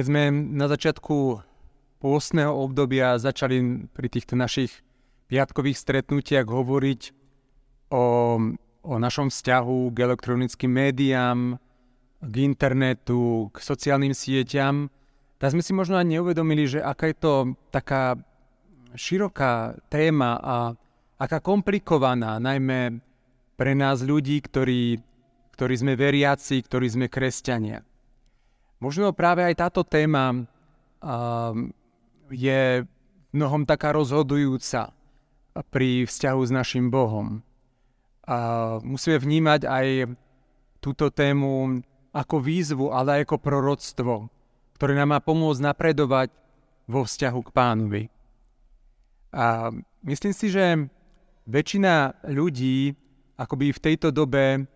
Keď sme na začiatku pôstneho obdobia začali pri týchto našich piatkových stretnutiach hovoriť o, o našom vzťahu k elektronickým médiám, k internetu, k sociálnym sieťam, tak sme si možno ani neuvedomili, že aká je to taká široká téma a aká komplikovaná, najmä pre nás ľudí, ktorí, ktorí sme veriaci, ktorí sme kresťania. Možno práve aj táto téma uh, je mnohom taká rozhodujúca pri vzťahu s našim Bohom. A musíme vnímať aj túto tému ako výzvu, ale aj ako proroctvo, ktoré nám má pomôcť napredovať vo vzťahu k pánovi. A myslím si, že väčšina ľudí akoby v tejto dobe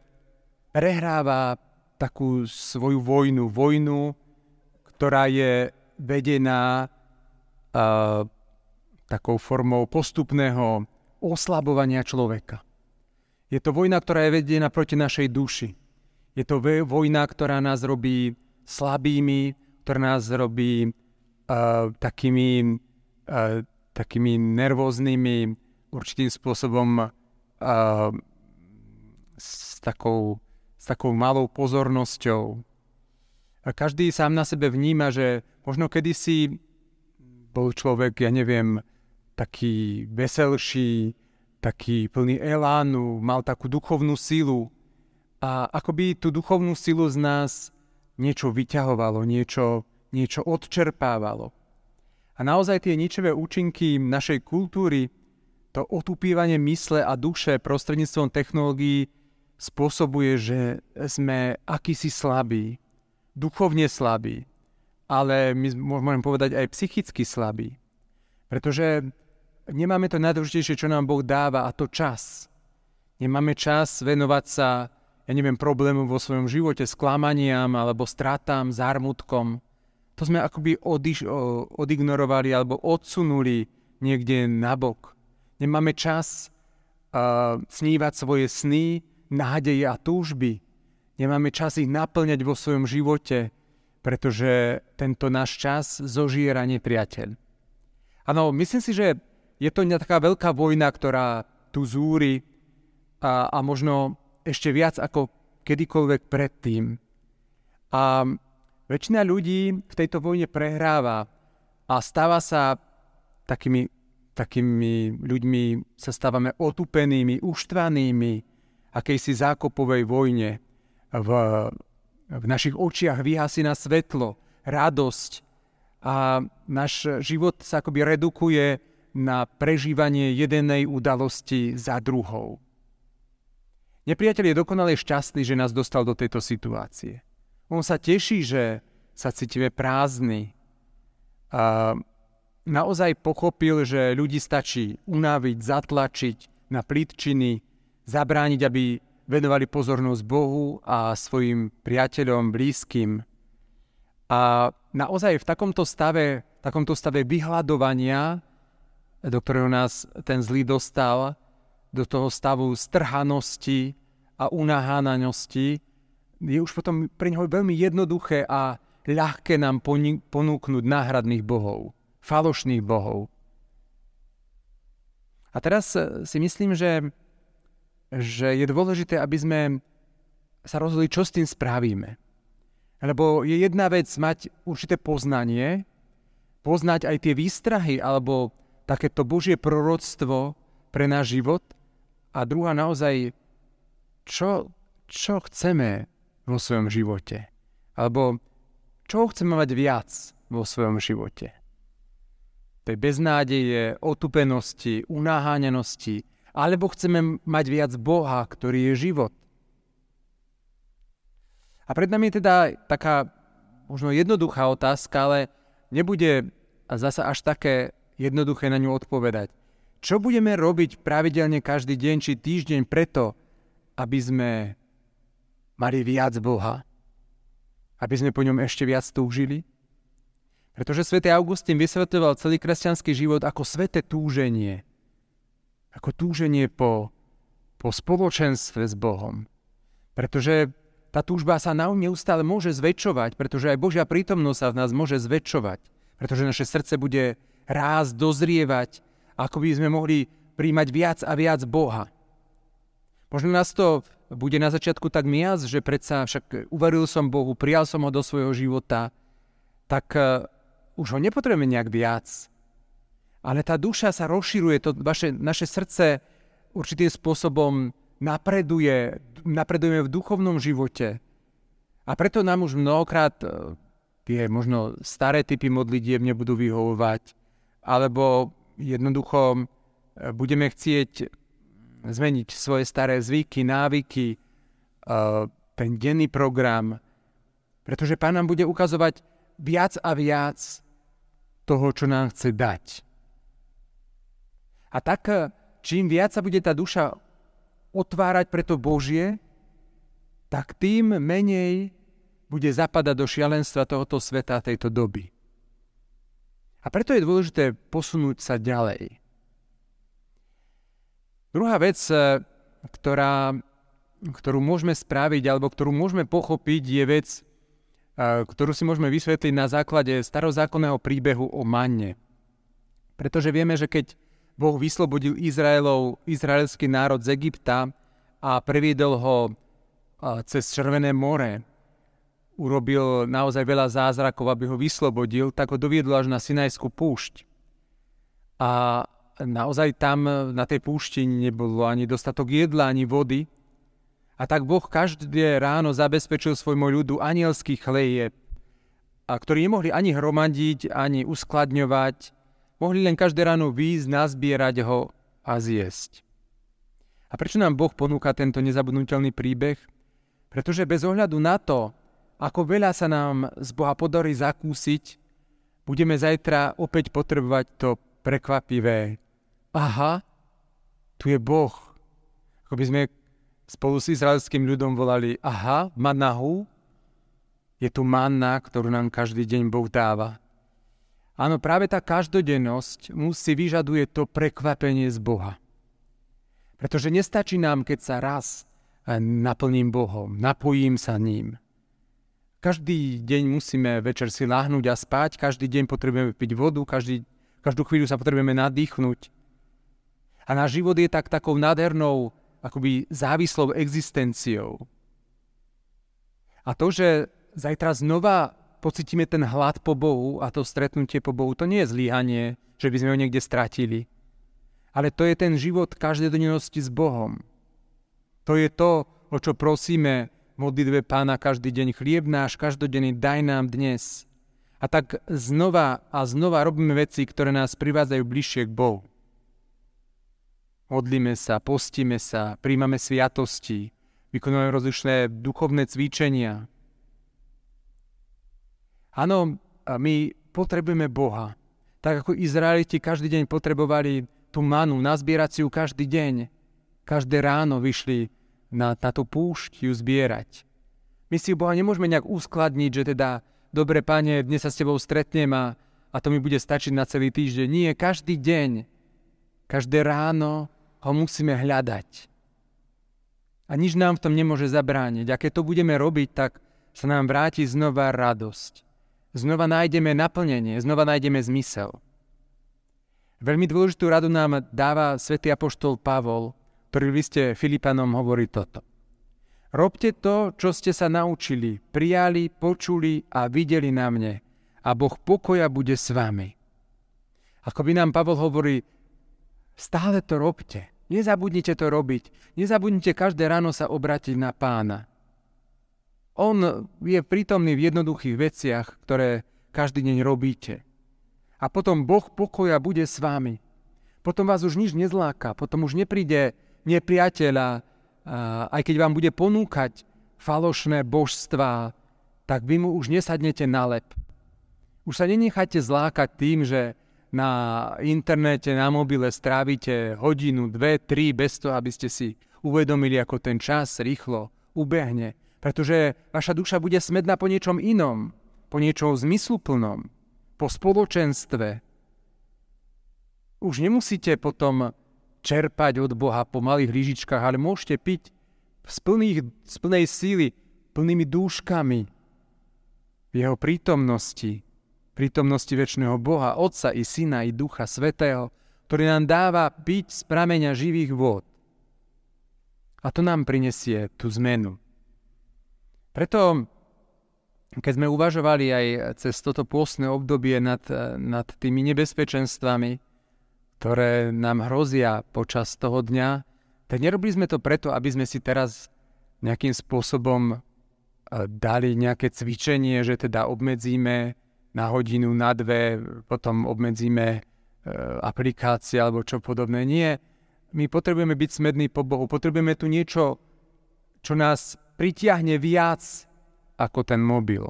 prehráva takú svoju vojnu. Vojnu, ktorá je vedená uh, takou formou postupného oslabovania človeka. Je to vojna, ktorá je vedená proti našej duši. Je to vojna, ktorá nás robí slabými, ktorá nás robí uh, takými, uh, takými nervóznymi, určitým spôsobom uh, s takou s takou malou pozornosťou. A každý sám na sebe vníma, že možno kedysi bol človek, ja neviem, taký veselší, taký plný elánu, mal takú duchovnú silu a akoby tú duchovnú silu z nás niečo vyťahovalo, niečo, niečo odčerpávalo. A naozaj tie ničivé účinky našej kultúry, to otupívanie mysle a duše prostredníctvom technológií spôsobuje, že sme akýsi slabí, duchovne slabí, ale my môžeme povedať aj psychicky slabí. Pretože nemáme to najdôležitejšie, čo nám Boh dáva, a to čas. Nemáme čas venovať sa, ja neviem, problémom vo svojom živote, sklamaniam alebo stratám, zármutkom. To sme akoby odiš, odignorovali alebo odsunuli niekde nabok. Nemáme čas uh, snívať svoje sny, nádeje a túžby. Nemáme čas ich naplňať vo svojom živote, pretože tento náš čas zožiera nepriateľ. Áno, myslím si, že je to taká veľká vojna, ktorá tu zúri a, a možno ešte viac ako kedykoľvek predtým. A väčšina ľudí v tejto vojne prehráva a stáva sa takými, takými ľuďmi, sa stávame otupenými, uštvanými, akejsi zákopovej vojne. V, v našich očiach vyhasí na svetlo, radosť a náš život sa akoby redukuje na prežívanie jedenej udalosti za druhou. Nepriateľ je dokonale šťastný, že nás dostal do tejto situácie. On sa teší, že sa cítime prázdni. A naozaj pochopil, že ľudí stačí unaviť, zatlačiť na plítčiny, zabrániť, aby venovali pozornosť Bohu a svojim priateľom, blízkym. A naozaj v takomto stave, takomto stave vyhľadovania, do ktorého nás ten zlý dostal, do toho stavu strhanosti a unahánanosti, je už potom pre neho veľmi jednoduché a ľahké nám ponúknuť náhradných bohov, falošných bohov. A teraz si myslím, že že je dôležité, aby sme sa rozhodli, čo s tým spravíme. Lebo je jedna vec mať určité poznanie, poznať aj tie výstrahy alebo takéto Božie proroctvo pre náš život a druhá naozaj, čo, čo chceme vo svojom živote. Alebo čo chceme mať viac vo svojom živote. Tej beznádeje, otupenosti, unáháňanosti, alebo chceme mať viac Boha, ktorý je život. A pred nami je teda taká možno jednoduchá otázka, ale nebude zasa až také jednoduché na ňu odpovedať. Čo budeme robiť pravidelne každý deň či týždeň preto, aby sme mali viac Boha? Aby sme po ňom ešte viac túžili? Pretože svätý Augustín vysvetoval celý kresťanský život ako sveté túženie – ako túženie po, po spoločenstve s Bohom. Pretože tá túžba sa na neustále môže zväčšovať, pretože aj Božia prítomnosť sa v nás môže zväčšovať, pretože naše srdce bude rásť, dozrievať, ako by sme mohli príjmať viac a viac Boha. Možno nás to bude na začiatku tak miac, že predsa však uveril som Bohu, prijal som ho do svojho života, tak uh, už ho nepotrebujeme nejak viac. Ale tá duša sa rozširuje, to vaše, naše srdce určitým spôsobom napreduje, napredujeme v duchovnom živote. A preto nám už mnohokrát uh, tie možno staré typy modlitieb nebudú vyhovovať, alebo jednoducho uh, budeme chcieť zmeniť svoje staré zvyky, návyky, uh, ten denný program, pretože Pán nám bude ukazovať viac a viac toho, čo nám chce dať. A tak, uh, čím viac sa bude tá duša otvárať pre to Božie, tak tým menej bude zapadať do šialenstva tohoto sveta a tejto doby. A preto je dôležité posunúť sa ďalej. Druhá vec, e, ktorá, ktorú môžeme spraviť alebo ktorú môžeme pochopiť, je vec, e, ktorú si môžeme vysvetliť na základe starozákonného príbehu o manne. Pretože vieme, že keď Boh vyslobodil Izraelov, izraelský národ z Egypta a previedol ho cez Červené more, urobil naozaj veľa zázrakov, aby ho vyslobodil, tak ho doviedol až na Sinajskú púšť. A naozaj tam na tej púšti nebolo ani dostatok jedla, ani vody. A tak Boh každé ráno zabezpečil svojmu ľudu anielský chlejeb, a ktorí nemohli ani hromadiť, ani uskladňovať, mohli len každé ráno výjsť, nazbierať ho a zjesť. A prečo nám Boh ponúka tento nezabudnutelný príbeh? Pretože bez ohľadu na to, ako veľa sa nám z Boha podarí zakúsiť, budeme zajtra opäť potrebovať to prekvapivé, aha, tu je Boh. Ako by sme spolu s izraelským ľudom volali, aha, manahu, je tu manna, ktorú nám každý deň Boh dáva. Áno, práve tá každodennosť musí vyžaduje to prekvapenie z Boha. Pretože nestačí nám, keď sa raz naplním Bohom, napojím sa ním. Každý deň musíme večer si láhnuť a spať, každý deň potrebujeme piť vodu, každý, každú chvíľu sa potrebujeme nadýchnuť. A náš život je tak takou nádhernou, akoby závislou existenciou. A to, že zajtra znova pocítime ten hlad po Bohu a to stretnutie po Bohu, to nie je zlíhanie, že by sme ho niekde stratili. Ale to je ten život každodennosti s Bohom. To je to, o čo prosíme v modlitbe pána každý deň. Chlieb náš každodenný daj nám dnes. A tak znova a znova robíme veci, ktoré nás privádzajú bližšie k Bohu. Modlíme sa, postíme sa, príjmame sviatosti, vykonujeme rozličné duchovné cvičenia. Áno, my potrebujeme Boha. Tak ako Izraeliti každý deň potrebovali tú manu, nazbierať ju každý deň. Každé ráno vyšli na, na tú púšť ju zbierať. My si Boha nemôžeme nejak uskladniť, že teda, dobre pane, dnes sa s tebou stretnem a, a to mi bude stačiť na celý týždeň. Nie, každý deň, každé ráno ho musíme hľadať. A nič nám v tom nemôže zabrániť. A keď to budeme robiť, tak sa nám vráti znova radosť. Znova nájdeme naplnenie, znova nájdeme zmysel. Veľmi dôležitú radu nám dáva svätý apoštol Pavol, ktorý v liste Filipanom hovorí toto. Robte to, čo ste sa naučili, prijali, počuli a videli na mne a Boh pokoja bude s vami. Ako by nám Pavol hovorí, stále to robte. Nezabudnite to robiť. Nezabudnite každé ráno sa obratiť na pána. On je prítomný v jednoduchých veciach, ktoré každý deň robíte. A potom Boh pokoja bude s vami. Potom vás už nič nezláka, potom už nepríde nepriateľa, aj keď vám bude ponúkať falošné božstvá, tak vy mu už nesadnete na lep. Už sa nenechajte zlákať tým, že na internete, na mobile strávite hodinu, dve, tri bez toho, aby ste si uvedomili, ako ten čas rýchlo ubehne. Pretože vaša duša bude smedná po niečom inom, po niečom zmysluplnom, po spoločenstve. Už nemusíte potom čerpať od Boha po malých lyžičkách, ale môžete piť z, plných, z plnej síly plnými dúškami v jeho prítomnosti, prítomnosti väčšného Boha, Otca i Syna i Ducha Svetého, ktorý nám dáva piť z prameňa živých vôd. A to nám prinesie tú zmenu. Preto, keď sme uvažovali aj cez toto pôstne obdobie nad, nad tými nebezpečenstvami, ktoré nám hrozia počas toho dňa, tak nerobili sme to preto, aby sme si teraz nejakým spôsobom dali nejaké cvičenie, že teda obmedzíme na hodinu, na dve, potom obmedzíme e, aplikácie alebo čo podobné. Nie. My potrebujeme byť smední po Bohu. Potrebujeme tu niečo, čo nás pritiahne viac ako ten mobil.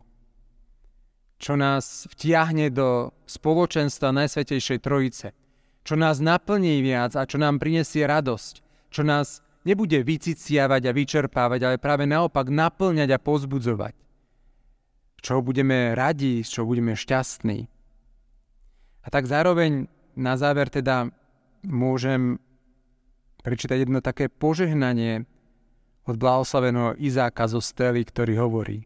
Čo nás vtiahne do spoločenstva Najsvetejšej Trojice. Čo nás naplní viac a čo nám prinesie radosť. Čo nás nebude vyciciavať a vyčerpávať, ale práve naopak naplňať a pozbudzovať čoho budeme radi, z čoho budeme šťastní. A tak zároveň na záver teda môžem prečítať jedno také požehnanie od blahoslaveného Izáka zo Stely, ktorý hovorí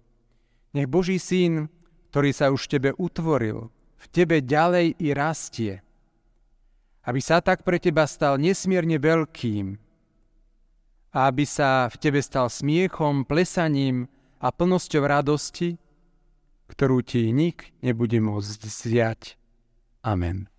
Nech Boží syn, ktorý sa už tebe utvoril, v tebe ďalej i rastie, aby sa tak pre teba stal nesmierne veľkým a aby sa v tebe stal smiechom, plesaním a plnosťou radosti, ktorú ti nik nebude môcť zjať. Amen.